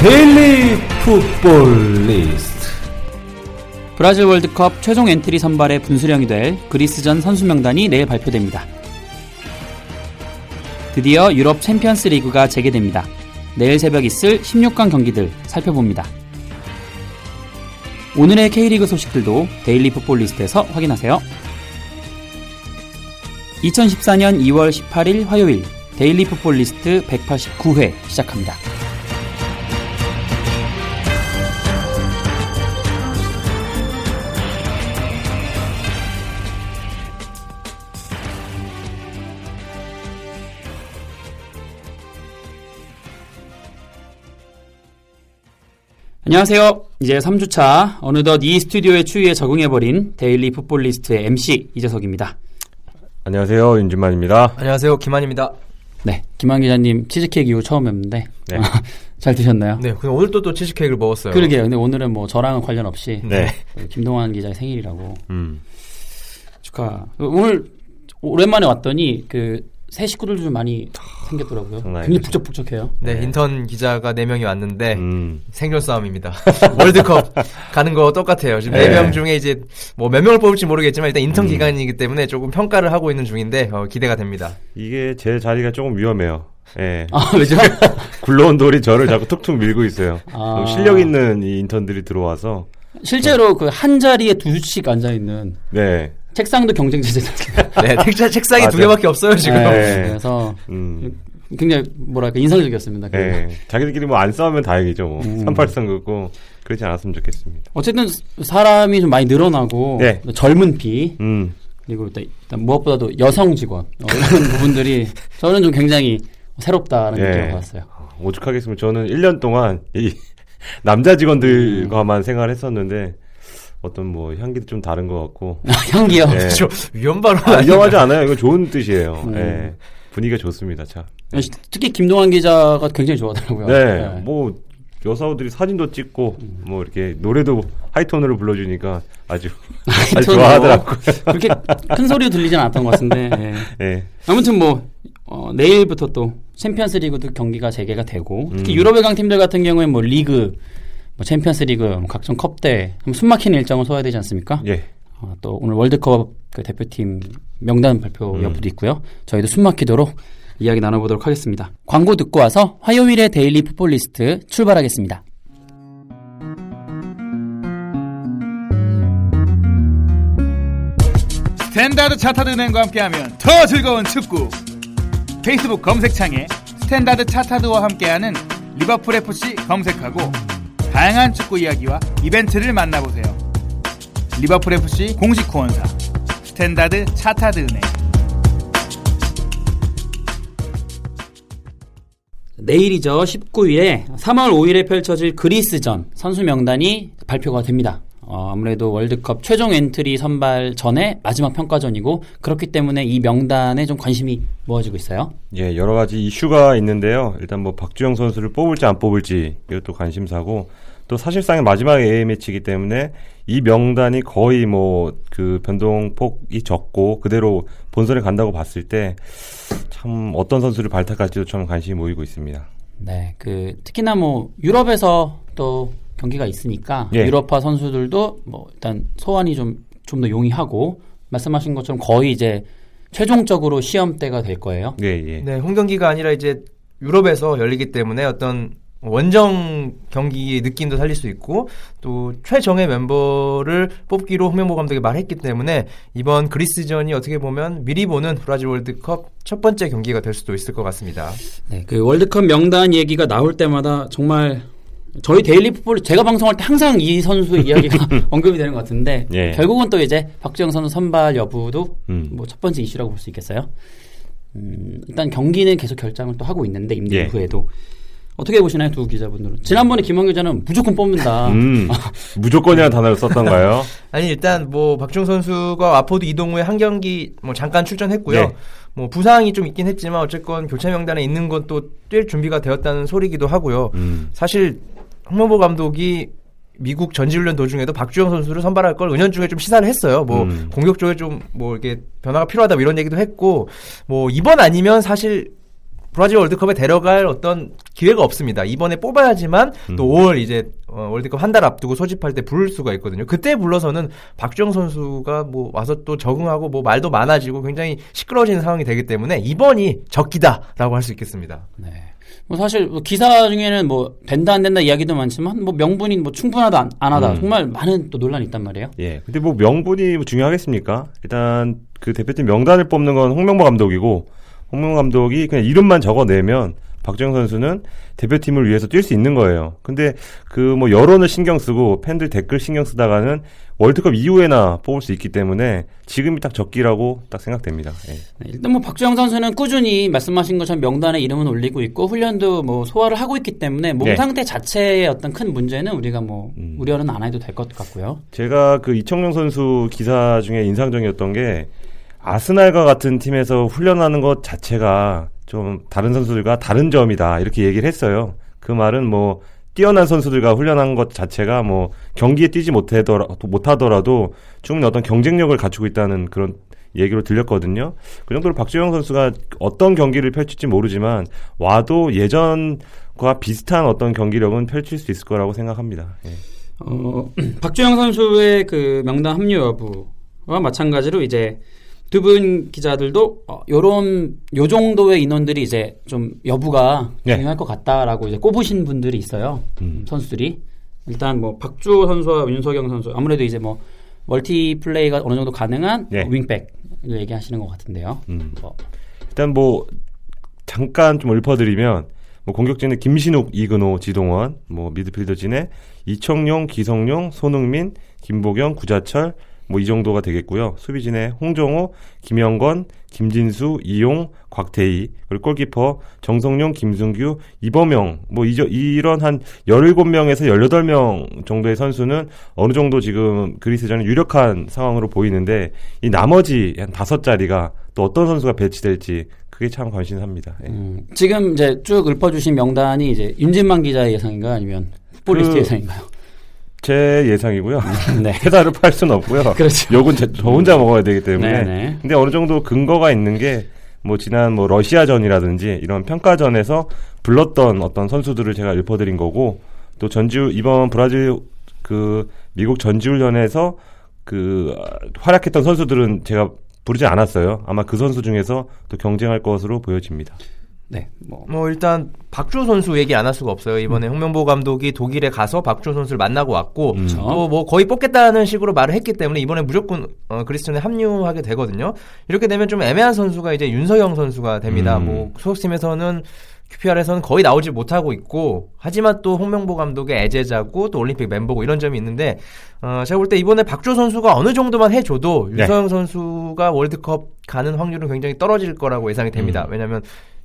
데일리 풋볼 리스트 브라질 월드컵 최종 엔트리 선발에 분수령이 될 그리스전 선수 명단이 내일 발표됩니다. 드디어 유럽 챔피언스 리그가 재개됩니다. 내일 새벽 있을 16강 경기들 살펴봅니다. 오늘의 K리그 소식들도 데일리 풋볼 리스트에서 확인하세요. 2014년 2월 18일 화요일 데일리 풋볼 리스트 189회 시작합니다. 안녕하세요. 이제 3주차 어느덧 이 스튜디오의 추위에 적응해버린 데일리 풋볼 리스트의 MC 이재석입니다. 안녕하세요 윤준만입니다 안녕하세요. 김동환입니다. 네, 김동환 기자님 치즈케이크 이후 처음 뵙는데 네. 잘 드셨나요? 네, 근데 오늘도 또 치즈케이크를 먹었어요. 그러게요. 근데 오늘은 뭐 저랑은 관련 없이 네. 김동환 기자의 생일이라고 음. 축하. 오늘 오랜만에 왔더니 그 새 식구들도 좀 많이 생겼더라고요. 굉장히. 북적북적해요. 네, 네. 인턴 기자가 4명이 왔는데 음. 생존 싸움입니다. 월드컵 가는 거 똑같아요. 지금 네. 4명 중에 이제 뭐 몇 명을 뽑을지 모르겠지만 일단 인턴 음. 기간이기 때문에 조금 평가를 하고 있는 중인데 어, 기대가 됩니다. 이게 제 자리가 조금 위험해요 예. 아 왜죠? 굴러온 돌이 저를 자꾸 툭툭 밀고 있어요 아. 실력 있는 이 인턴들이 들어와서 실제로 그 한 자리에 두씩 앉아 있는 네. 책상도 경쟁 체제잖아요. 네, 책자, 책상이 두 맞아. 개밖에 없어요, 지금. 네. 그래서 음. 굉장히 뭐랄까 인상적이었습니다. 그 네. 자기들끼리 뭐 안 싸우면 다행이죠 뭐. 음. 38선 긋고 그러지 않았으면 좋겠습니다 어쨌든 사람이 좀 많이 늘어나고 네. 젊은 피 음. 그리고 일단, 일단 무엇보다도 여성 직원 어, 이런 부분들이 저는 좀 굉장히 새롭다는 네. 느낌을 받았어요. 오죽하겠으면 저는 1년 동안 이 남자 직원들과만 생활했었는데 어떤 뭐 향기도 좀 다른 것 같고 향기요. 네. 저 위험 발언 아, 위험하지 않아요. 이거 좋은 뜻이에요. 음. 예. 분위기가 좋습니다. 자. 특히 김동환 기자가 굉장히 좋아하더라고요. 네. 뭐 여사우들이 사진도 찍고 뭐 이렇게 노래도 하이톤으로 불러주니까 아주 아주. 좋아하더라고요. 그렇게 큰 소리로 들리진 않았던 것 같은데. 예. 예. 아무튼 뭐 어, 내일부터 또 챔피언스리그도 경기가 재개가 되고 특히 음. 유럽의 강팀들 같은 경우에 뭐 리그, 뭐 챔피언스리그, 뭐 각종 컵대회 숨막힌 일정을 소화해야 되지 않습니까? 예. 어, 또 오늘 월드컵 그 대표팀 명단 발표 음. 여부도 있고요. 저희도 숨막히도록 이야기 나눠보도록 하겠습니다. 광고 듣고 와서 화요일의 데일리 풋볼 리스트 출발하겠습니다. 스탠다드 차타드 은행과 함께하면 더 즐거운 축구 페이스북 검색창에 스탠다드 차타드와 함께하는 리버풀 FC 검색하고 다양한 축구 이야기와 이벤트를 만나보세요 리버풀 FC 공식 후원사 스탠다드 차타드 은행 내일이죠. 19일에 3월 5일에 펼쳐질 그리스전 선수 명단이 발표가 됩니다. 어, 아무래도 월드컵 최종 엔트리 선발 전에 마지막 평가전이고 그렇기 때문에 이 명단에 좀 관심이 모아지고 있어요. 예, 여러 가지 이슈가 있는데요. 일단 뭐 박주영 선수를 뽑을지 안 뽑을지 이것도 관심사고 또 사실상의 마지막 A 매치이기 때문에 이 명단이 거의 뭐 그 변동폭이 적고 그대로 본선에 간다고 봤을 때 참 어떤 선수를 발탁할지도 좀 관심이 모이고 있습니다. 네, 그 특히나 뭐 유럽에서 또 경기가 있으니까 예. 유럽파 선수들도 뭐 일단 소환이 좀 좀 더 용이하고 말씀하신 것처럼 거의 이제 최종적으로 시험대가 될 거예요. 예, 예. 네, 홈 경기가 아니라 이제 유럽에서 열리기 때문에 어떤 원정 경기의 느낌도 살릴 수 있고 또 최정예 멤버를 뽑기로 홍명보 감독이 말했기 때문에 이번 그리스전이 어떻게 보면 미리 보는 브라질 월드컵 첫 번째 경기가 될 수도 있을 것 같습니다. 네, 그 월드컵 명단 얘기가 나올 때마다 정말 저희 데일리 풋볼 제가 방송할 때 항상 이 선수의 이야기가 언급이 되는 것 같은데 예. 결국은 또 이제 박주영 선수 선발 여부도 음. 뭐 첫 번째 이슈라고 볼 수 있겠어요. 음, 일단 경기는 계속 결정을 또 하고 있는데 임대 예. 후에도 어떻게 보시나요 두 기자분들은? 지난번에 김원 기자는 무조건 뽑는다. 음, 무조건이라는 단어를 썼던가요? 아니 일단 뭐 박중 선수가 와포드 이동 후에 한 경기 뭐 잠깐 출전했고요. 네. 뭐 부상이 좀 있긴 했지만 어쨌건 교체 명단에 있는 건 또 뛸 준비가 되었다는 소리기도 하고요. 음. 사실 홍명보 감독이 미국 전지훈련 도중에도 박주영 선수를 선발할 걸 은연중에 좀 시사를 했어요. 뭐 음. 공격 쪽에 좀 뭐 이렇게 변화가 필요하다 뭐 이런 얘기도 했고 뭐 이번 아니면 사실 브라질 월드컵에 데려갈 어떤 기회가 없습니다. 이번에 뽑아야지만 또 음. 5월 이제 어, 월드컵 한 달 앞두고 소집할 때 부를 수가 있거든요. 그때 불러서는 박주영 선수가 뭐 와서 또 적응하고 뭐 말도 많아지고 굉장히 시끄러워지는 상황이 되기 때문에 이번이 적기다라고 할 수 있겠습니다. 네. 뭐 사실 뭐 기사 중에는 뭐 된다 안 된다 이야기도 많지만 뭐 명분이 뭐 충분하다 안, 안 하다 음. 정말 많은 또 논란이 있단 말이에요. 예. 근데 뭐 명분이 뭐 중요하겠습니까? 일단 그 대표팀 명단을 뽑는 건 홍명보 감독이고 홍명보 감독이 그냥 이름만 적어내면 박정 선수는 대표팀을 위해서 뛸 수 있는 거예요. 근데 그 뭐 여론을 신경 쓰고 팬들 댓글 신경 쓰다가는 월드컵 이후에나 뽑을 수 있기 때문에 지금이 딱 적기라고 딱 생각됩니다. 예. 네, 일단 뭐 박주영 선수는 꾸준히 말씀하신 것처럼 명단에 이름은 올리고 있고 훈련도 뭐 소화를 하고 있기 때문에 몸 네. 상태 자체의 어떤 큰 문제는 우리가 뭐 음. 우려는 안 해도 될 것 같고요. 제가 그 이청용 선수 기사 중에 인상적이었던 게 아스날과 같은 팀에서 훈련하는 것 자체가 좀 다른 선수들과 다른 점이다 이렇게 얘기를 했어요. 그 말은 뭐 뛰어난 선수들과 훈련한 것 자체가 뭐 경기에 뛰지 못하더라, 못하더라도 충분히 어떤 경쟁력을 갖추고 있다는 그런 얘기로 들렸거든요. 그 정도로 박주영 선수가 어떤 경기를 펼칠지 모르지만 와도 예전과 비슷한 어떤 경기력은 펼칠 수 있을 거라고 생각합니다. 예. 어, 박주영 선수의 그 명단 합류 여부와 마찬가지로 이제 두 분 기자들도 어, 요런 요 정도의 인원들이 이제 좀 여부가 네. 중요할 것 같다라고 이제 꼽으신 분들이 있어요. 음. 선수들이 일단 뭐 박주호 선수와 윤석영 선수 아무래도 이제 뭐 멀티 플레이가 어느 정도 가능한 네. 윙백 얘기하시는 것 같은데요. 음. 뭐, 일단 뭐 잠깐 좀 읊어드리면 뭐 공격진은 김신욱, 이근호, 지동원, 뭐 미드필더진에 이청용, 기성용, 손흥민, 김보경, 구자철 뭐 이 정도가 되겠고요. 수비진에 홍정호, 김영건, 김진수, 이용, 곽태희 그리고 골키퍼 정성용, 김승규, 이범영 뭐 이저, 이런 한 17명에서 18명 정도의 선수는 어느 정도 지금 그리스전에 유력한 상황으로 보이는데 이 나머지 한 다섯 자리가 또 어떤 선수가 배치될지 그게 참 관심삽니다. 예. 음, 지금 이제 쭉 읊어주신 명단이 이제 윤진만 기자의 예상인가요, 아니면 풋볼리스트 그- 예상인가요? 제 예상이고요. 네. 회사를 팔 수는 없고요. 그렇죠. 욕은 제- 저 혼자 먹어야 되기 때문에. 네네. 근데 어느 정도 근거가 있는 게 뭐 지난 뭐 러시아전이라든지 이런 평가전에서 불렀던 어떤 선수들을 제가 읊어드린 거고 또 전지훈 이번 브라질 그 미국 전지훈련에서 그 아, 활약했던 선수들은 제가 부르지 않았어요. 아마 그 선수 중에서 또 경쟁할 것으로 보여집니다. 네, 뭐 뭐 일단 박주호 선수 얘기 안 할 수가 없어요. 이번에 홍명보 감독이 독일에 가서 박주호 선수를 만나고 왔고 음. 또뭐 거의 뽑겠다는 식으로 말을 했기 때문에 이번에 무조건 어, 그리스전에 합류하게 되거든요. 이렇게 되면 좀 애매한 선수가 이제 윤서영 선수가 됩니다. 음. 뭐 소속팀에서는 QPR에서는 거의 나오지 못하고 있고 하지만 또 홍명보 감독의 애제자고 또 올림픽 멤버고 이런 점이 있는데 어, 제가 볼 때 이번에 박주호 선수가 어느 정도만 해줘도 네. 윤서영 선수가 월드컵 가는 확률은 굉장히 떨어질 거라고 예상이 됩니다. 음. 왜냐하면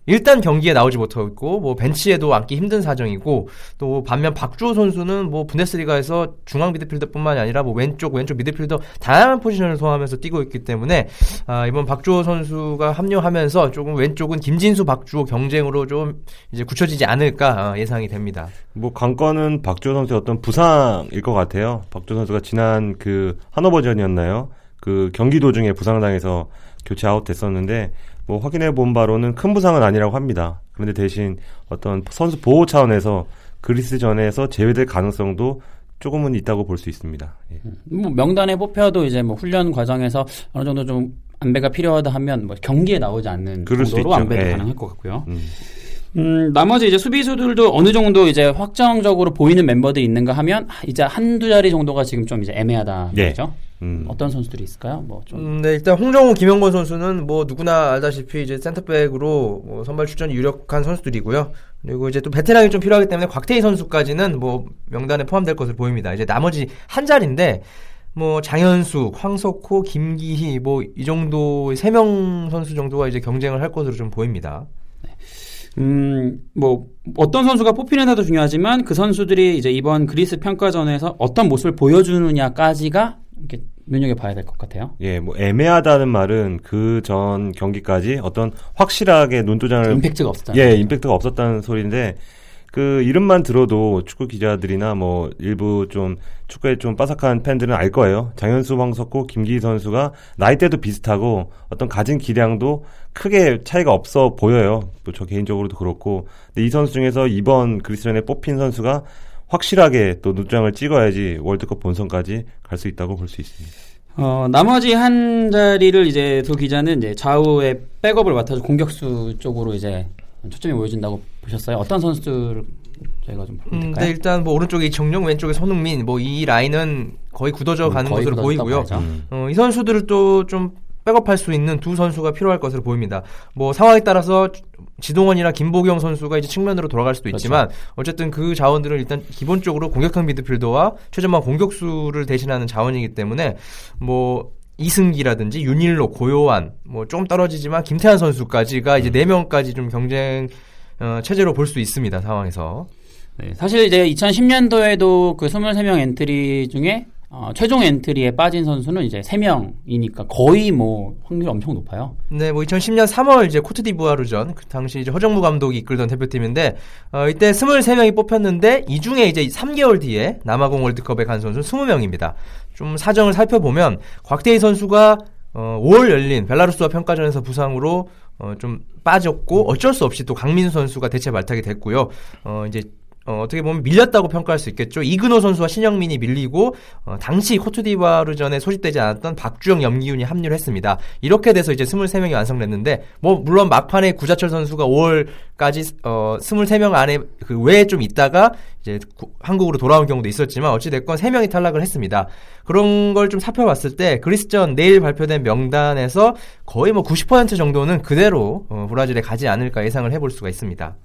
일단 경기에 나오지 못하고 있고 뭐 벤치에도 앉기 힘든 사정이고 또 반면 박주호 선수는 뭐 분데스리가에서 중앙 미드필더뿐만이 아니라 뭐 왼쪽 왼쪽 미드필더 다양한 포지션을 소화하면서 뛰고 있기 때문에 아, 이번 박주호 선수가 합류하면서 조금 왼쪽은 김진수 박주호 경쟁으로 좀 이제 굳혀지지 않을까 어, 예상이 됩니다. 뭐 관건은 박주호 선수의 어떤 부상일 것 같아요. 박주호 선수가 지난 그 하노버전이었나요? 그 경기 도중에 부상당해서 교체 아웃됐었는데 뭐 확인해 본 바로는 큰 부상은 아니라고 합니다. 그런데 대신 어떤 선수 보호 차원에서 그리스전에서 제외될 가능성도 조금은 있다고 볼 수 있습니다. 예. 뭐 명단에 뽑혀도 이제 뭐 훈련 과정에서 어느 정도 좀 안배가 필요하다 하면 뭐 경기에 나오지 않는 그럴 수 정도로. 안배도 예. 가능할 것 같고요. 음. 음, 나머지 이제 수비수들도 어느 정도 이제 확정적으로 보이는 멤버들이 있는가 하면 이제 한두 자리 정도가 지금 좀 이제 애매하다. 예. 그죠? 음. 어떤 선수들이 있을까요? 뭐 좀. 음, 네, 일단 홍정우, 김영건 선수는 뭐 누구나 알다시피 이제 센터백으로 뭐 선발 출전이 유력한 선수들이고요. 그리고 이제 또 베테랑이 좀 필요하기 때문에 곽태희 선수까지는 뭐 명단에 포함될 것으로 보입니다. 이제 나머지 한 자리인데 뭐 장현수, 황석호, 김기희 뭐 이 정도 세 명 선수 정도가 이제 경쟁을 할 것으로 좀 보입니다. 음, 뭐, 어떤 선수가 뽑히느냐도 중요하지만 그 선수들이 이제 이번 그리스 평가전에서 어떤 모습을 보여주느냐까지가 이렇게 눈여겨 봐야 될 것 같아요. 예, 뭐 애매하다는 말은 그 전 경기까지 어떤 확실하게 눈도장을 임팩트가 없었다. 예, 임팩트가 없었다는 소리인데 그 이름만 들어도 축구 기자들이나 뭐 일부 좀 축구에 좀 빠삭한 팬들은 알 거예요. 장현수, 황석호, 김기희 선수가 나이대도 비슷하고 어떤 가진 기량도 크게 차이가 없어 보여요. 뭐저 개인적으로도 그렇고. 근데 이 선수 중에서 이번 그리스전에 뽑힌 선수가 확실하게 또 눈장을 찍어야지 월드컵 본선까지 갈 수 있다고 볼 수 있습니다. 어, 나머지 한 자리를 이제 두 기자는 이제 좌우의 백업을 맡아서 공격수 쪽으로 이제 초점이 모여진다고 보셨어요? 어떤 선수들 저희가 좀 음? 네, 일단 뭐 오른쪽에 이청용, 왼쪽에 손흥민 뭐 이 라인은 거의 굳어져 음, 가는 거의 것으로 보이고요. 음. 어, 이 선수들을 또 좀 백업할 수 있는 두 선수가 필요할 것으로 보입니다. 뭐 상황에 따라서 지동원이나 김보경 선수가 이제 측면으로 돌아갈 수도 있지만 어쨌든 그 자원들은 일단 기본적으로 공격형 미드필더와 최전방 공격수를 대신하는 자원이기 때문에 뭐 이승기라든지 윤일록, 고요한, 뭐 조금 떨어지지만 김태환 선수까지가 이제 네 명까지 좀 경쟁 어, 체제로 볼 수 있습니다 상황에서. 네, 사실 이제 2010년도에도 그 23명 엔트리 중에 어, 최종 엔트리에 빠진 선수는 이제 3명이니까 거의 뭐 확률이 엄청 높아요. 네, 뭐 2010년 3월 이제 코트디부아르전 그 당시 이제 허정무 감독이 이끌던 대표팀인데 어, 이때 23명이 뽑혔는데 이 중에 이제 3개월 뒤에 남아공 월드컵에 간 선수는 20명입니다. 좀 사정을 살펴보면 곽태희 선수가 어, 5월 열린 벨라루스와 평가전에서 부상으로 어, 좀 빠졌고 어쩔 수 없이 또 강민수 선수가 대체 발탁이 됐고요. 어, 이제 어, 어떻게 보면 밀렸다고 평가할 수 있겠죠. 이근호 선수와 신영민이 밀리고 어, 당시 코트디부아르전에 소집되지 않았던 박주영, 염기훈이 합류를 했습니다. 이렇게 돼서 이제 23명이 완성됐는데 뭐 물론 막판에 구자철 선수가 5월까지 어 23명 안에 그 외에 좀 있다가 이제 구- 한국으로 돌아온 경우도 있었지만 어찌 됐건 3명이 탈락을 했습니다. 그런 걸 좀 살펴봤을 때 그리스전 내일 발표된 명단에서 거의 뭐 90% 정도는 그대로 어, 브라질에 가지 않을까 예상을 해볼 수가 있습니다.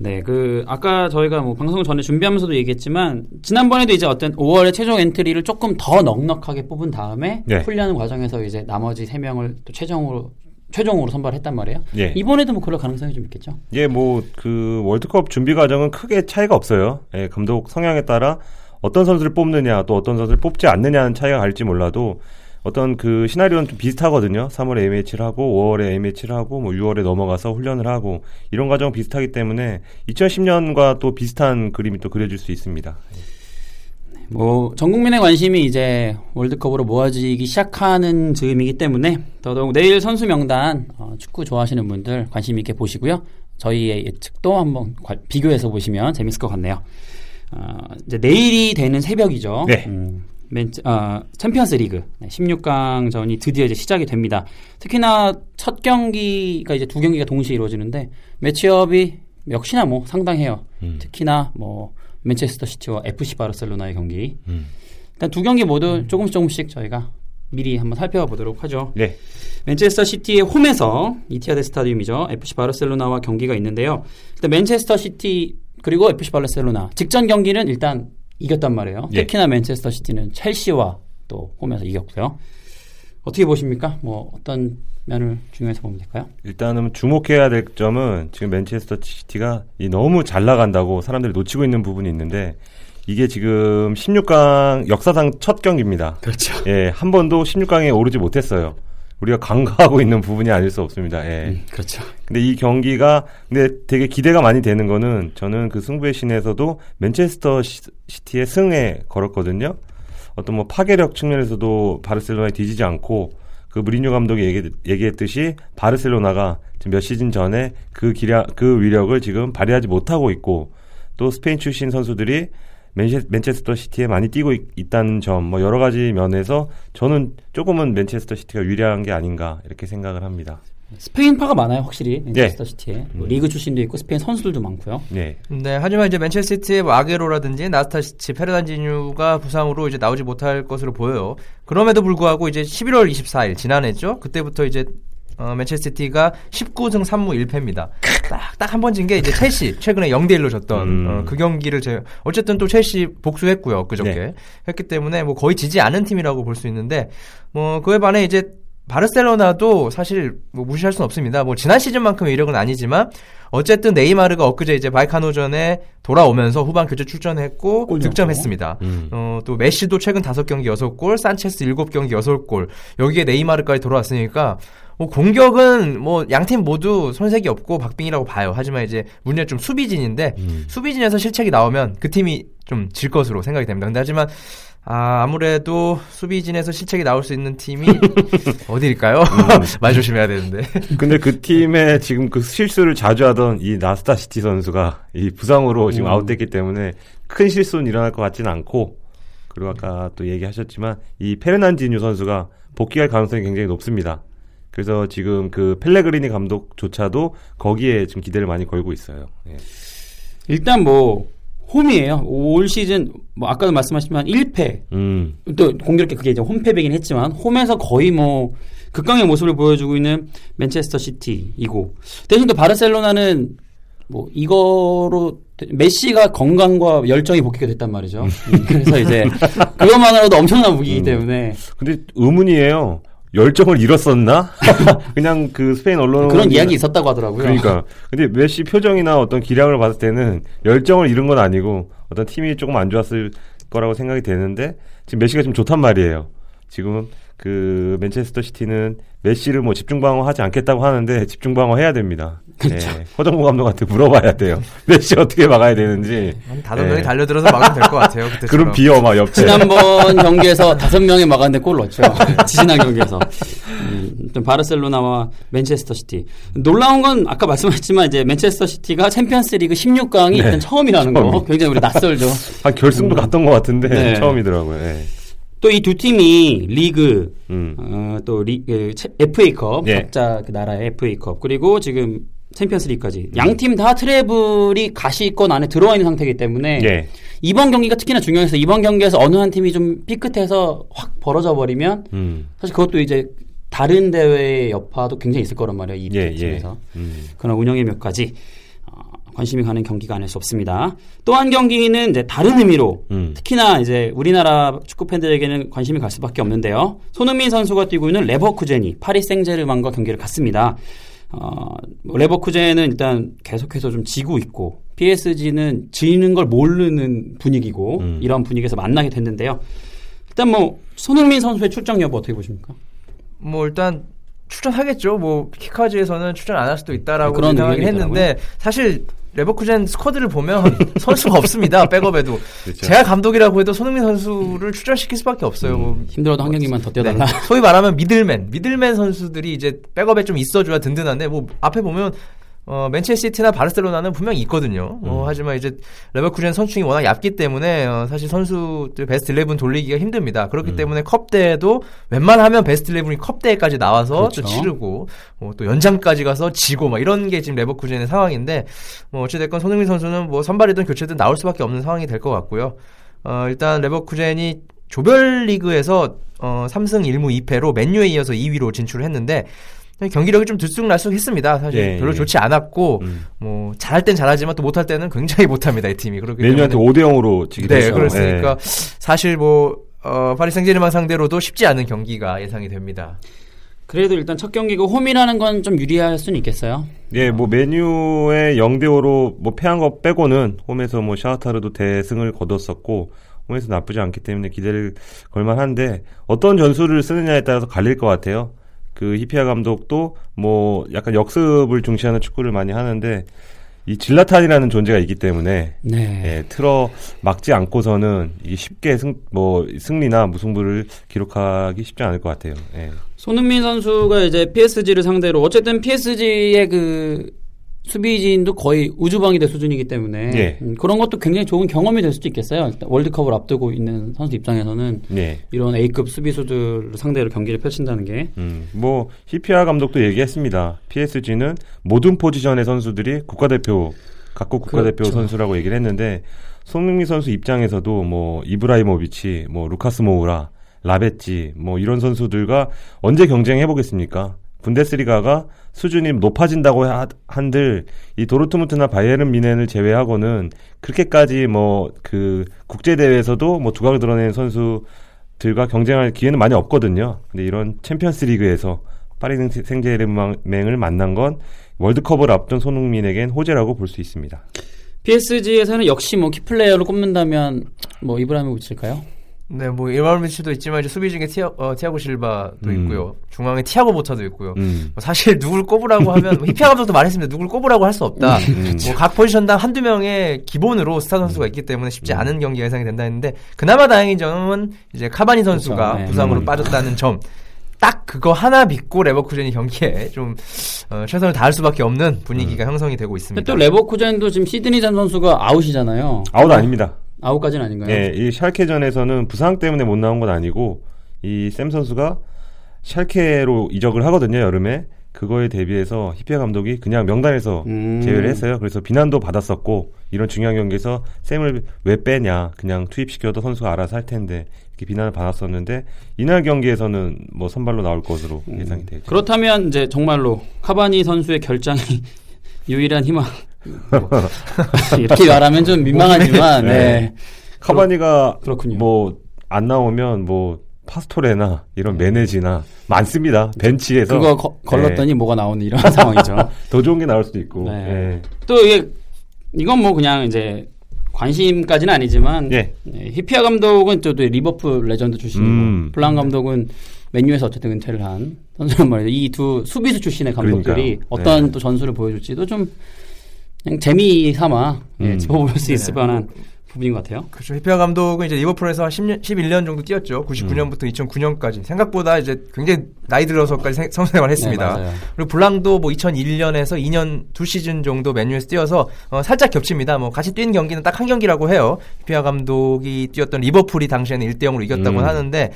네, 그 아까 저희가 뭐 방송 전에 준비하면서도 얘기했지만 지난번에도 이제 어떤 5월에 최종 엔트리를 조금 더 넉넉하게 뽑은 다음에 네. 훈련 과정에서 이제 나머지 3 명을 또 최종으로 최종으로 선발했단 말이에요. 예. 이번에도 뭐 그럴 가능성이 좀 있겠죠. 예, 뭐 그 월드컵 준비 과정은 크게 차이가 없어요. 예, 감독 성향에 따라 어떤 선수를 뽑느냐 또 어떤 선수를 뽑지 않느냐는 차이가 갈지 몰라도 어떤 그 시나리오는 좀 비슷하거든요. 3월에 A매치를 하고 5월에 A매치를 하고 뭐 6월에 넘어가서 훈련을 하고 이런 과정 비슷하기 때문에 2010년과 또 비슷한 그림이 또 그려질 수 있습니다. 뭐 전 국민의 관심이 이제 월드컵으로 모아지기 시작하는 즈음이기 때문에 더더욱 내일 선수 명단 어, 축구 좋아하시는 분들 관심 있게 보시고요. 저희의 예측도 한번 과- 비교해서 보시면 재밌을 것 같네요. 어, 이제 내일이 되는 새벽이죠. 네. 음, 맨, 어, 챔피언스 리그 16강 전이 드디어 이제 시작이 됩니다. 특히나 첫 경기가 이제 두 경기가 동시에 이루어지는데 매치업이 역시나 뭐 상당해요. 음. 특히나 뭐 맨체스터 시티와 FC 바르셀로나의 경기. 음. 일단 두 경기 모두 조금씩 조금씩 저희가 미리 한번 살펴보도록 하죠. 네. 맨체스터 시티의 홈에서 이티하드 스타디움이죠. FC 바르셀로나와 경기가 있는데요. 일단 맨체스터 시티 그리고 FC 바르셀로나 직전 경기는 일단 이겼단 말이에요. 예. 특히나 맨체스터 시티는 첼시와 또 홈에서 이겼고요. 어떻게 보십니까? 뭐 어떤 면을 중요해서 보면 될까요? 일단은 주목해야 될 점은 지금 맨체스터 시티가 이 너무 잘 나간다고 사람들이 놓치고 있는 부분이 있는데 이게 지금 16강 역사상 첫 경기입니다. 그렇죠. 예, 한 번도 16강에 오르지 못했어요. 우리가 간과하고 있는 부분이 아닐 수 없습니다. 예. 음, 그렇죠. 근데 이 경기가 근데 되게 기대가 많이 되는 거는 저는 그 승부의 신에서도 맨체스터 시- 시티의 승에 걸었거든요. 어떤 뭐 파괴력 측면에서도 바르셀로나에 뒤지지 않고 그 무리뉴 감독이 얘기, 얘기했듯이 바르셀로나가 지금 몇 시즌 전에 그 기량 그 위력을 지금 발휘하지 못하고 있고 또 스페인 출신 선수들이 맨체, 맨체스터 시티에 많이 뛰고 있, 다는 점, 뭐 여러 가지 면에서 저는 조금은 맨체스터 시티가 유리한 게 아닌가 이렇게 생각을 합니다. 스페인파가 많아요, 확실히. 네. 맨체스터 시티에. 뭐 리그 출신도 있고 스페인 선수들도 많고요. 네. 네, 하지만 이제 맨체스터 시티의 뭐 아게로라든지 나스타시치, 페르난지뉴가 부상으로 이제 나오지 못할 것으로 보여요. 그럼에도 불구하고 이제 11월 24일 지난해죠. 그때부터 이제 어, 맨체스터 시티가 19승 3무 1패입니다. 딱 딱 한 번 진 게 이제 첼시 최근에 0대 1로 졌던 음. 어, 그 경기를 제 어쨌든 또 첼시 복수했고요. 그저께 네. 했기 때문에 뭐 거의 지지 않은 팀이라고 볼 수 있는데 뭐 그에 반해 이제 바르셀로나도 사실 뭐 무시할 수는 없습니다. 뭐 지난 시즌만큼의 이력은 아니지만 어쨌든 네이마르가 엊그제 이제 바이카노전에 돌아오면서 후반 교체 출전했고 골 득점했습니다. 음. 어, 또 메시도 최근 5경기 6골, 산체스 7경기 6골. 여기에 네이마르까지 돌아왔으니까 뭐 공격은 뭐 양팀 모두 손색이 없고 박빙이라고 봐요. 하지만 이제 문제는 좀 수비진인데 음. 수비진에서 실책이 나오면 그 팀이 좀 질 것으로 생각이 됩니다. 근데 하지만 아, 아무래도 수비진에서 실책이 나올 수 있는 팀이 어디일까요? 말 조심해야 되는데. 근데 그 팀의 지금 그 실수를 자주 하던 이 나스타 시티 선수가 이 부상으로 지금 음. 아웃됐기 때문에 큰 실수는 일어날 것 같지는 않고 그리고 아까 또 얘기하셨지만 이 페르난지뉴 선수가 복귀할 가능성이 굉장히 높습니다. 그래서 지금 그 펠레그리니 감독조차도 거기에 지금 기대를 많이 걸고 있어요. 예. 일단 뭐 홈이에요. 올 시즌 뭐 아까도 말씀하셨지만 1패. 음, 또 공교롭게 그게 이제 홈패배긴 했지만 홈에서 거의 뭐 극강의 모습을 보여주고 있는 맨체스터 시티이고 대신 또 바르셀로나는 뭐 이거로 메시가 건강과 열정이 복귀가 됐단 말이죠. 음, 그래서 이제 그것만으로도 엄청난 무기이기 때문에 근데 의문이에요. 열정을 잃었었나? 그냥 그 스페인 언론 그런 이야기 있었다고 하더라고요. 그러니까 근데 메시 표정이나 어떤 기량을 봤을 때는 열정을 잃은 건 아니고 어떤 팀이 조금 안 좋았을 거라고 생각이 되는데 지금 메시가 지금 좋단 말이에요. 지금 그 맨체스터 시티는 메시를 뭐 집중 방어하지 않겠다고 하는데 집중 방어 해야 됩니다. 그렇죠. 네, 허정무 감독한테 물어봐야 돼요. 메시 어떻게 막아야 되는지. 한 다섯 네. 명이 달려들어서 막으면 될 것 같아요. 그때처럼. 그런 비어 막 옆에. 지난번 경기에서 다섯 명이 막았는데 골 넣었죠. 지난 경기에서. 음, 좀 바르셀로나와 맨체스터 시티. 놀라운 건 아까 말씀하셨지만 이제 맨체스터 시티가 챔피언스 리그 16강이 네. 일단 처음이라는 거. 처음이. 굉장히 우리 낯설죠. 한 결승도 갔던 것 같은데 네. 처음이더라고요. 예. 또 이 두 팀이 리그, 음. 어, 또 리, 그, 체- FA컵, 예. 각자 그 나라의 FA컵, 그리고 지금 챔피언스 리그까지. 양 팀 다 트레블이 가시권 안에 들어와 있는 상태이기 때문에 예. 이번 경기가 특히나 중요해서 이번 경기에서 어느 한 팀이 좀 삐끗해서 확 벌어져 버리면 음. 사실 그것도 이제 다른 대회의 여파도 굉장히 있을 거란 말이에요. 이 예, 예. 팀에서. 음. 그러나 운영의 몇 가지 어, 관심이 가는 경기가 아닐 수 없습니다. 또 한 경기는 이제 다른 의미로 음. 특히나 이제 우리나라 축구 팬들에게는 관심이 갈 수밖에 없는데요. 손흥민 선수가 뛰고 있는 레버쿠젠이 파리 생제르맹과 경기를 갔습니다. 어, 뭐 레버쿠젠은 일단 계속해서 좀 지고 있고 PSG는 지는 걸 모르는 분위기고 음. 이런 분위기에서 만나게 됐는데요. 일단 뭐 손흥민 선수의 출장 여부 어떻게 보십니까? 뭐 일단 출전하겠죠. 뭐 키카즈에서는 출전 안 할 수도 있다라고 의견이 했는데 사실 레버쿠젠 스쿼드를 보면 선수가 없습니다. 백업에도 그렇죠. 제가 감독이라고 해도 손흥민 선수를 출전시킬 수밖에 없어요. 뭐 힘들어도 한 경기만 더 뛰어달라. 네. 소위 말하면 미들맨, 미들맨 선수들이 이제 백업에 좀 있어줘야 든든한데 뭐 앞에 보면 어, 맨체스티나 바르셀로나는 분명히 있거든요. 어, 하지만 이제 레버쿠젠 선수층이 워낙 얇기 때문에 어, 사실 선수들 베스트 11 돌리기가 힘듭니다. 그렇기 때문에 컵 대회도 웬만하면 베스트 11이 컵 대회까지 나와서 그렇죠. 또 치르고 어, 또 연장까지 가서 지고 막 이런 게 지금 레버쿠젠의 상황인데 뭐 어찌됐건 손흥민 선수는 뭐 선발이든 교체든 나올 수밖에 없는 상황이 될 것 같고요. 어, 일단 레버쿠젠이 조별리그에서 어, 3승 1무 2패로 맨유에 이어서 2위로 진출을 했는데 경기력이 좀 들쑥날쑥했습니다. 사실 예, 별로 예. 좋지 않았고 음. 뭐 잘할 땐 잘하지만 또 못할 때는 굉장히 못합니다 이 팀이. 그렇기 메뉴한테 때문에 5대 0으로 지게 네 됐어요. 그렇으니까 예. 사실 뭐 어, 파리 생제르맹 상대로도 쉽지 않은 경기가 예상이 됩니다. 그래도 일단 첫 경기고 홈이라는 건 좀 유리할 수는 있겠어요. 예, 뭐 메뉴의 0대 5로 뭐 패한 거 빼고는 홈에서 뭐 샤흐타르도 대승을 거뒀었고 홈에서 나쁘지 않기 때문에 기대를 걸만한데 어떤 전술을 쓰느냐에 따라서 갈릴 것 같아요. 그 히피아 감독도 뭐 약간 역습을 중시하는 축구를 많이 하는데 이 질라탄이라는 존재가 있기 때문에 네. 예, 틀어 막지 않고서는 이게 쉽게 승, 뭐 승리나 무승부를 기록하기 쉽지 않을 것 같아요. 예. 손흥민 선수가 이제 PSG를 상대로 어쨌든 PSG의 그 수비진도 거의 우주방위대 수준이기 때문에 예. 음, 그런 것도 굉장히 좋은 경험이 될 수도 있겠어요. 월드컵을 앞두고 있는 선수 입장에서는 네. 이런 A급 수비수들 상대로 경기를 펼친다는 게 음, 뭐 히피아 감독도 얘기했습니다. PSG는 모든 포지션의 선수들이 국가대표 각국 국가대표 그렇죠. 선수라고 얘기를 했는데 손흥민 선수 입장에서도 뭐 이브라이모비치, 뭐 루카스 모우라, 라베찌 뭐 이런 선수들과 언제 경쟁해 보겠습니까? 분데스리가가 수준이 높아진다고 하- 한들 이 도르트문트나 바이에른 뮌헨을 제외하고는 그렇게까지 뭐 그 국제 대회에서도 뭐 두각을 드러내는 선수들과 경쟁할 기회는 많이 없거든요. 근데 이런 챔피언스 리그에서 파리 생제르맹을 만난 건 월드컵을 앞둔 손흥민에겐 호재라고 볼 수 있습니다. PSG에서는 역시 뭐 키플레이어를 꼽는다면 뭐 이브라이모비치일까요? 네, 뭐 이브라이모비치도 있지만 이제 수비 중에 티아, 어, 티아고 실바도 음. 있고요. 중앙에 티아고 모타도 있고요. 음. 뭐 사실 누굴 꼽으라고 하면 뭐 히피아 감독도 말했습니다. 누굴 꼽으라고 할 수 없다. 음. 뭐 각 포지션당 한두 명의 기본으로 스타 선수가 있기 때문에 쉽지 않은 경기가 예상이 된다 했는데 그나마 다행인 점은 이제 카바니 선수가 그렇죠. 네. 부상으로 음. 빠졌다는 점. 딱 그거 하나 믿고 레버쿠젠이 경기에 좀 어, 최선을 다할 수밖에 없는 분위기가 형성이 되고 있습니다. 또 레버쿠젠도 지금 시드니 샘 선수가 아웃이잖아요. 아웃 아닙니다. 아웃까지는 아닌가요? 예, 이 샬케전에서는 부상 때문에 못 나온 건 아니고 이 샘 선수가 샬케로 이적을 하거든요 여름에 그거에 대비해서 히피아 감독이 그냥 명단에서 음. 제외를 했어요. 그래서 비난도 받았었고 이런 중요한 경기에서 샘을 왜 빼냐 그냥 투입시켜도 선수가 알아서 할 텐데 이렇게 비난을 받았었는데 이날 경기에서는 뭐 선발로 나올 것으로 예상이 되죠. 그렇다면 이제 정말로 카바니 선수의 결장이 유일한 희망. 뭐, 이렇게 말하면 좀 민망하지만 네. 네. 카바니가 그렇군요. 뭐 안 나오면 뭐 파스토레나 이런 메네지나 많습니다. 벤치에서 그거 거- 걸렀더니 뭐가 나오는 이런 상황이죠. 더 좋은 게 나올 수도 있고. 네. 예. 또 이게 이건 뭐 그냥 이제 관심까지는 아니지만 예. 네, 히피아 감독은 또, 또 리버풀 레전드 출신이고 음. 블랑 감독은 맨유에서 어쨌든 은퇴를 한 선수란 말이죠. 이 두 수비수 출신의 감독들이 그러니까요. 어떤 네. 또 전술을 보여줄지도 좀 그냥 재미 삼아 예, 음. 짚어볼 수 있을 만한 부분인 것 같아요. 그렇죠. 히피아 감독은 이제 리버풀에서 한 10년, 11년 정도 뛰었죠. 99년부터 음. 2009년까지. 생각보다 이제 굉장히 나이 들어서까지 생- 선수 생활을 했습니다. 네. 그리고 블랑도 뭐 2001년에서 2년 두 시즌 정도 맨유에서 뛰어서 어, 살짝 겹칩니다. 뭐 같이 뛴 경기는 딱 한 경기라고 해요. 히피아 감독이 뛰었던 리버풀이 당시에는 1대 0으로 이겼다고 음. 하는데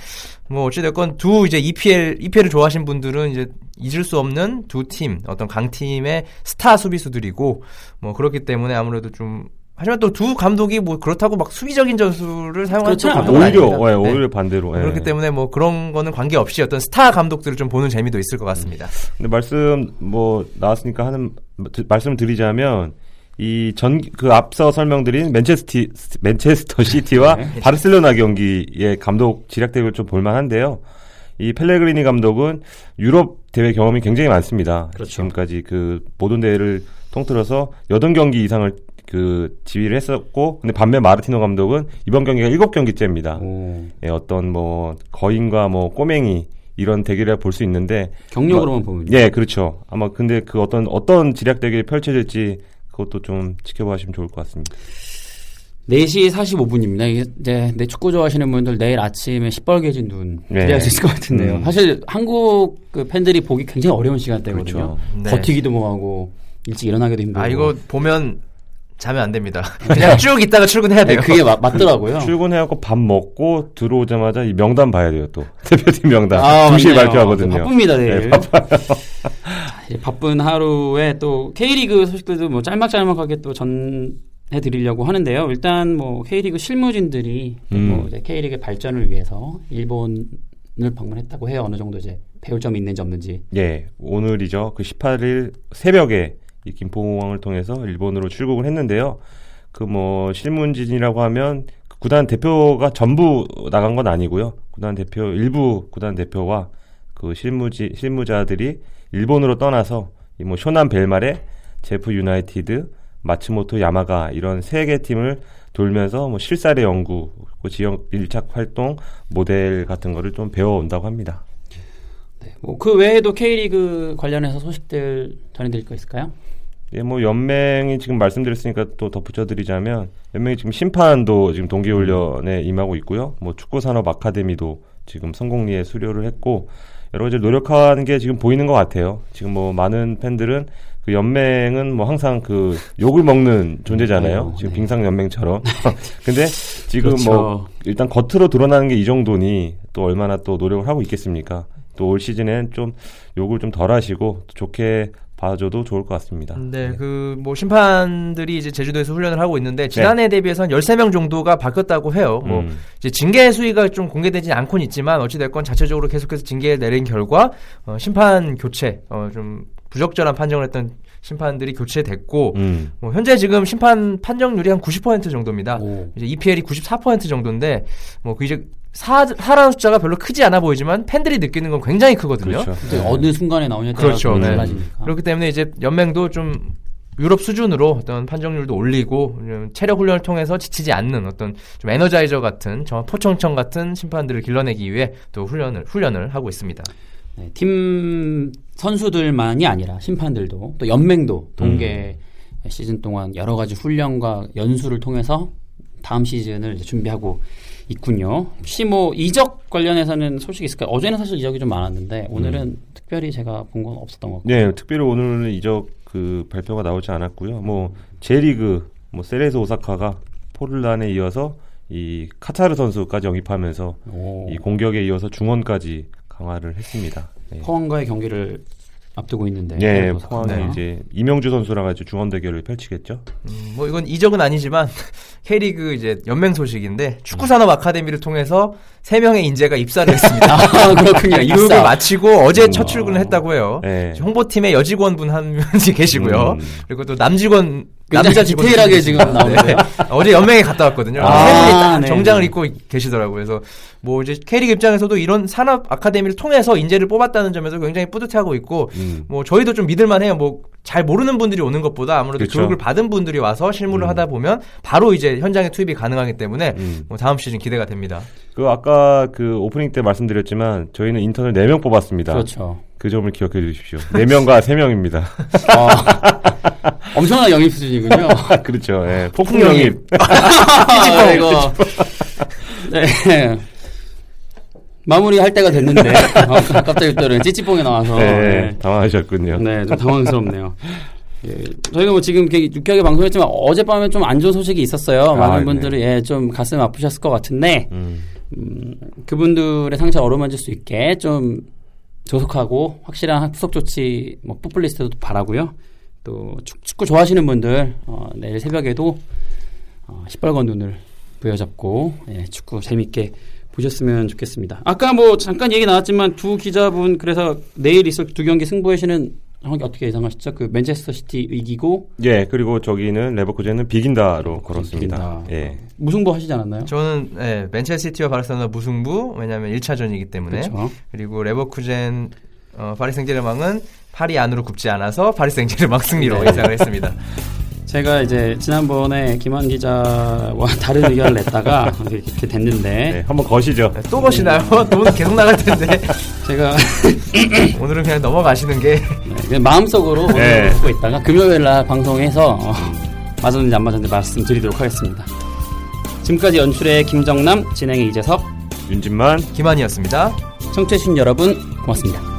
뭐 어찌됐건 두 이제 EPL EPL을 좋아하신 분들은 이제 잊을 수 없는 두 팀 어떤 강팀의 스타 수비수들이고 뭐 그렇기 때문에 아무래도 좀 하지만 또 두 감독이 뭐 그렇다고 막 수비적인 전술을 사용하는 그렇죠. 또 감독은 오히려 아닙니다. 예, 네. 오히려 반대로. 예. 그렇기 때문에 뭐 그런 거는 관계 없이 어떤 스타 감독들을 좀 보는 재미도 있을 것 같습니다. 근데 말씀 뭐 나왔으니까 하는 말씀 드리자면 이 전 그 앞서 설명드린 맨체스티 맨체스터 시티와 네. 바르셀로나 경기의 감독 지략 대결 좀 볼만한데요. 이 펠레그리니 감독은 유럽 대회 경험이 굉장히 많습니다. 그렇죠. 지금까지 그 모든 대회를 통틀어서 8경기 이상을 그 지휘를 했었고 근데 반면 마르티노 감독은 이번 경기가 7경기째입니다. 오. 예, 어떤 뭐 거인과 뭐 꼬맹이 이런 대결이라 볼수 있는데 경력으로만 보면 예, 그렇죠. 아마 근데 그 어떤 어떤 지략 대결이 펼쳐질지 그것도 좀 지켜보시면 좋을 것 같습니다. 4시 45분입니다. 이게 이제 내 축구 좋아하시는 분들 내일 아침에 시뻘개진 눈 네. 기대할 수 있을 것 같은데요. 음. 사실 한국 그 팬들이 보기 굉장히 어려운 시간대거든요. 그렇죠. 네. 버티기도 뭐하고 일찍 일어나기도 힘들고. 아 이거 보면 자면 안 됩니다. 그냥 쭉 있다가 출근해야 네, 돼요. 그게 맞, 맞더라고요. 출근해갖고 밥 먹고 들어오자마자 이 명단 봐야 돼요 또 대표팀 명단 아, 2시에 맞네요. 발표하거든요. 바쁩니다, 내일. 네, 바빠요. 자, 이제 바쁜 하루에 또 K리그 소식들도 뭐 짤막짤막하게 또 전해 드리려고 하는데요. 일단 뭐 K리그 실무진들이 음. 뭐 이제 K리그의 발전을 위해서 일본 을 방문했다고 해요. 어느 정도 이제 배울 점이 있는지 없는지. 예, 오늘이죠. 그 18일 새벽에 이 김포공항을 통해서 일본으로 출국을 했는데요. 그 뭐 실문진이라고 하면 그 구단 대표가 전부 나간 건 아니고요. 구단 대표 일부 구단 대표와 그 실무지 실무자들이 일본으로 떠나서 이 뭐 쇼난 벨마레, 제프 유나이티드, 마츠모토 야마가 이런 세 개 팀을 돌면서 뭐 실사례 연구, 그 지역 밀착 활동, 모델 같은 거를 좀 배워온다고 합니다. 뭐 그 외에도 K리그 관련해서 소식들 전해드릴 거 있을까요? 예, 뭐 연맹이 지금 말씀드렸으니까 또 덧붙여드리자면 연맹이 지금 심판도 지금 동계훈련에 임하고 있고요. 뭐 축구산업 아카데미도 지금 성공리에 수료를 했고 여러 가지 노력하는 게 지금 보이는 것 같아요. 지금 뭐 많은 팬들은 그 연맹은 뭐 항상 그 욕을 먹는 존재잖아요. 아이고, 지금 네. 빙상 연맹처럼. 근데 지금 그렇죠. 뭐 일단 겉으로 드러나는 게 이 정도니 또 얼마나 또 노력을 하고 있겠습니까? 또 올 시즌엔 좀 욕을 좀 덜 하시고 또 좋게 봐줘도 좋을 것 같습니다. 네, 그 뭐 심판들이 이제 제주도에서 훈련을 하고 있는데 지난해 대비해서 한 13명 정도가 바뀌었다고 해요. 뭐 음. 이제 징계 수위가 좀 공개되지 않고는 있지만 어찌 됐건 자체적으로 계속해서 징계를 내린 결과 어, 심판 교체 어, 좀 부적절한 판정을 했던 심판들이 교체됐고 음. 뭐 현재 지금 심판 판정률이 한 90% 정도입니다. 오. 이제 EPL이 94% 정도인데 뭐 그 이제 사, 사라는 숫자가 별로 크지 않아 보이지만 팬들이 느끼는 건 굉장히 크거든요. 그렇죠. 근데 어느 순간에 나오냐에 따라 그렇죠, 네. 달라지니까. 그렇기 때문에 이제 연맹도 좀 유럽 수준으로 어떤 판정률도 올리고 좀 체력 훈련을 통해서 지치지 않는 어떤 좀 에너자이저 같은 정말 포청청 같은 심판들을 길러내기 위해 또 훈련을 훈련을 하고 있습니다. 네, 팀 선수들만이 아니라 심판들도 또 연맹도 동계 시즌 동안 여러 가지 훈련과 연수를 통해서 다음 시즌을 이제 준비하고 있군요. 혹시 뭐 이적 관련해서는 소식이 있을까요? 어제는 사실 이적이 좀 많았는데 오늘은 특별히 제가 본 건 없었던 것 같고. 네, 특별히 오늘은 이적 그 발표가 나오지 않았고요. 뭐 J리그 뭐 세레스 오사카가 포르란에 이어서 이 카타르 선수까지 영입하면서 오. 이 공격에 이어서 중원까지 강화를 했습니다. 네. 포항과의 경기를 앞두고 있는데. 예, 그래서 포항이 네. 이제 이명주 선수랑 아주 중원 대결을 펼치겠죠. 음, 뭐 이건 이적은 아니지만 K리그 이제 연맹 소식인데 축구 산업 아카데미를 통해서 세 명의 인재가 입사를 했습니다. 아, 그렇군요. 교육을 입사. 마치고 어제 첫 출근을 했다고 해요. 네. 홍보팀에 여직원 분 한 분이 계시고요. 음. 그리고 또 남직원 남자 디테일하게 지금. 나오는데. 어제 연맹에 갔다 왔거든요. 아, 네, 정장을 네. 입고 계시더라고요. 그래서 뭐 이제 K리그 입장에서도 이런 산업 아카데미를 통해서 인재를 뽑았다는 점에서 굉장히 뿌듯해하고 있고 음. 뭐 저희도 좀 믿을만해요. 뭐 잘 모르는 분들이 오는 것보다 아무래도 그렇죠. 교육을 받은 분들이 와서 실무를 음. 하다 보면 바로 이제 현장에 투입이 가능하기 때문에 음. 뭐 다음 시즌 기대가 됩니다. 그 아까 그 오프닝 때 말씀드렸지만 저희는 인턴을 4명 뽑았습니다. 그렇죠. 그 점을 기억해 주십시오. 4명과 3명입니다. 아, 엄청난 영입 수준이군요. 그렇죠. 예. 폭풍 영입. 아, 이거. 네. 마무리할 때가 됐는데 어, 갑자기 또 이런 찌찌뽕이 나와서 네, 네. 당황하셨군요. 네, 좀 당황스럽네요. 예, 저희가 뭐 지금 이렇게 유쾌하게 방송했지만 어젯밤에 좀 안 좋은 소식이 있었어요. 아, 많은 네. 분들이 예, 좀 가슴 아프셨을 것 같은데 음. 음, 그분들의 상처 어루만질 수 있게 좀 조속하고 확실한 후속 조치 뭐 풋블리스트도 바라고요. 또 축- 축구 좋아하시는 분들 어, 내일 새벽에도 어, 시뻘건 눈을 부여잡고 예, 축구 재밌게 보셨으면 좋겠습니다. 아까 뭐 잠깐 얘기 나왔지만 두 기자분 그래서 내일 있을 두 경기 승부에시는 정확히 어떻게 예상하시죠? 그 맨체스터 시티 이기고 예, 그리고 저기는 레버쿠젠은 비긴다로 걸었습니다. 이긴다. 예. 무승부 하시지 않았나요? 저는 예, 맨체스터 시티와 바르셀로나 무승부 왜냐하면 1차전이기 때문에 그렇죠. 그리고 레버쿠젠 어, 파리 생제르맹은 팔이 안으로 굽지 않아서 파리 생제르맹 승리로 네. 예상을 했습니다. 제가 이제 지난번에 김한 기자와 다른 의견을 냈다가 이렇게 됐는데 네, 한번 거시죠. 또 거시나요? 돈 계속 나갈 텐데 제가 오늘은 그냥 넘어가시는 게 네, 마음속으로 네. 하고 있다가 금요일 날 방송에서 어, 맞았는지 안 맞았는지 말씀드리도록 하겠습니다. 지금까지 연출의 김정남, 진행의 이재석, 윤진만 김한이었습니다. 청취해주신 여러분 고맙습니다.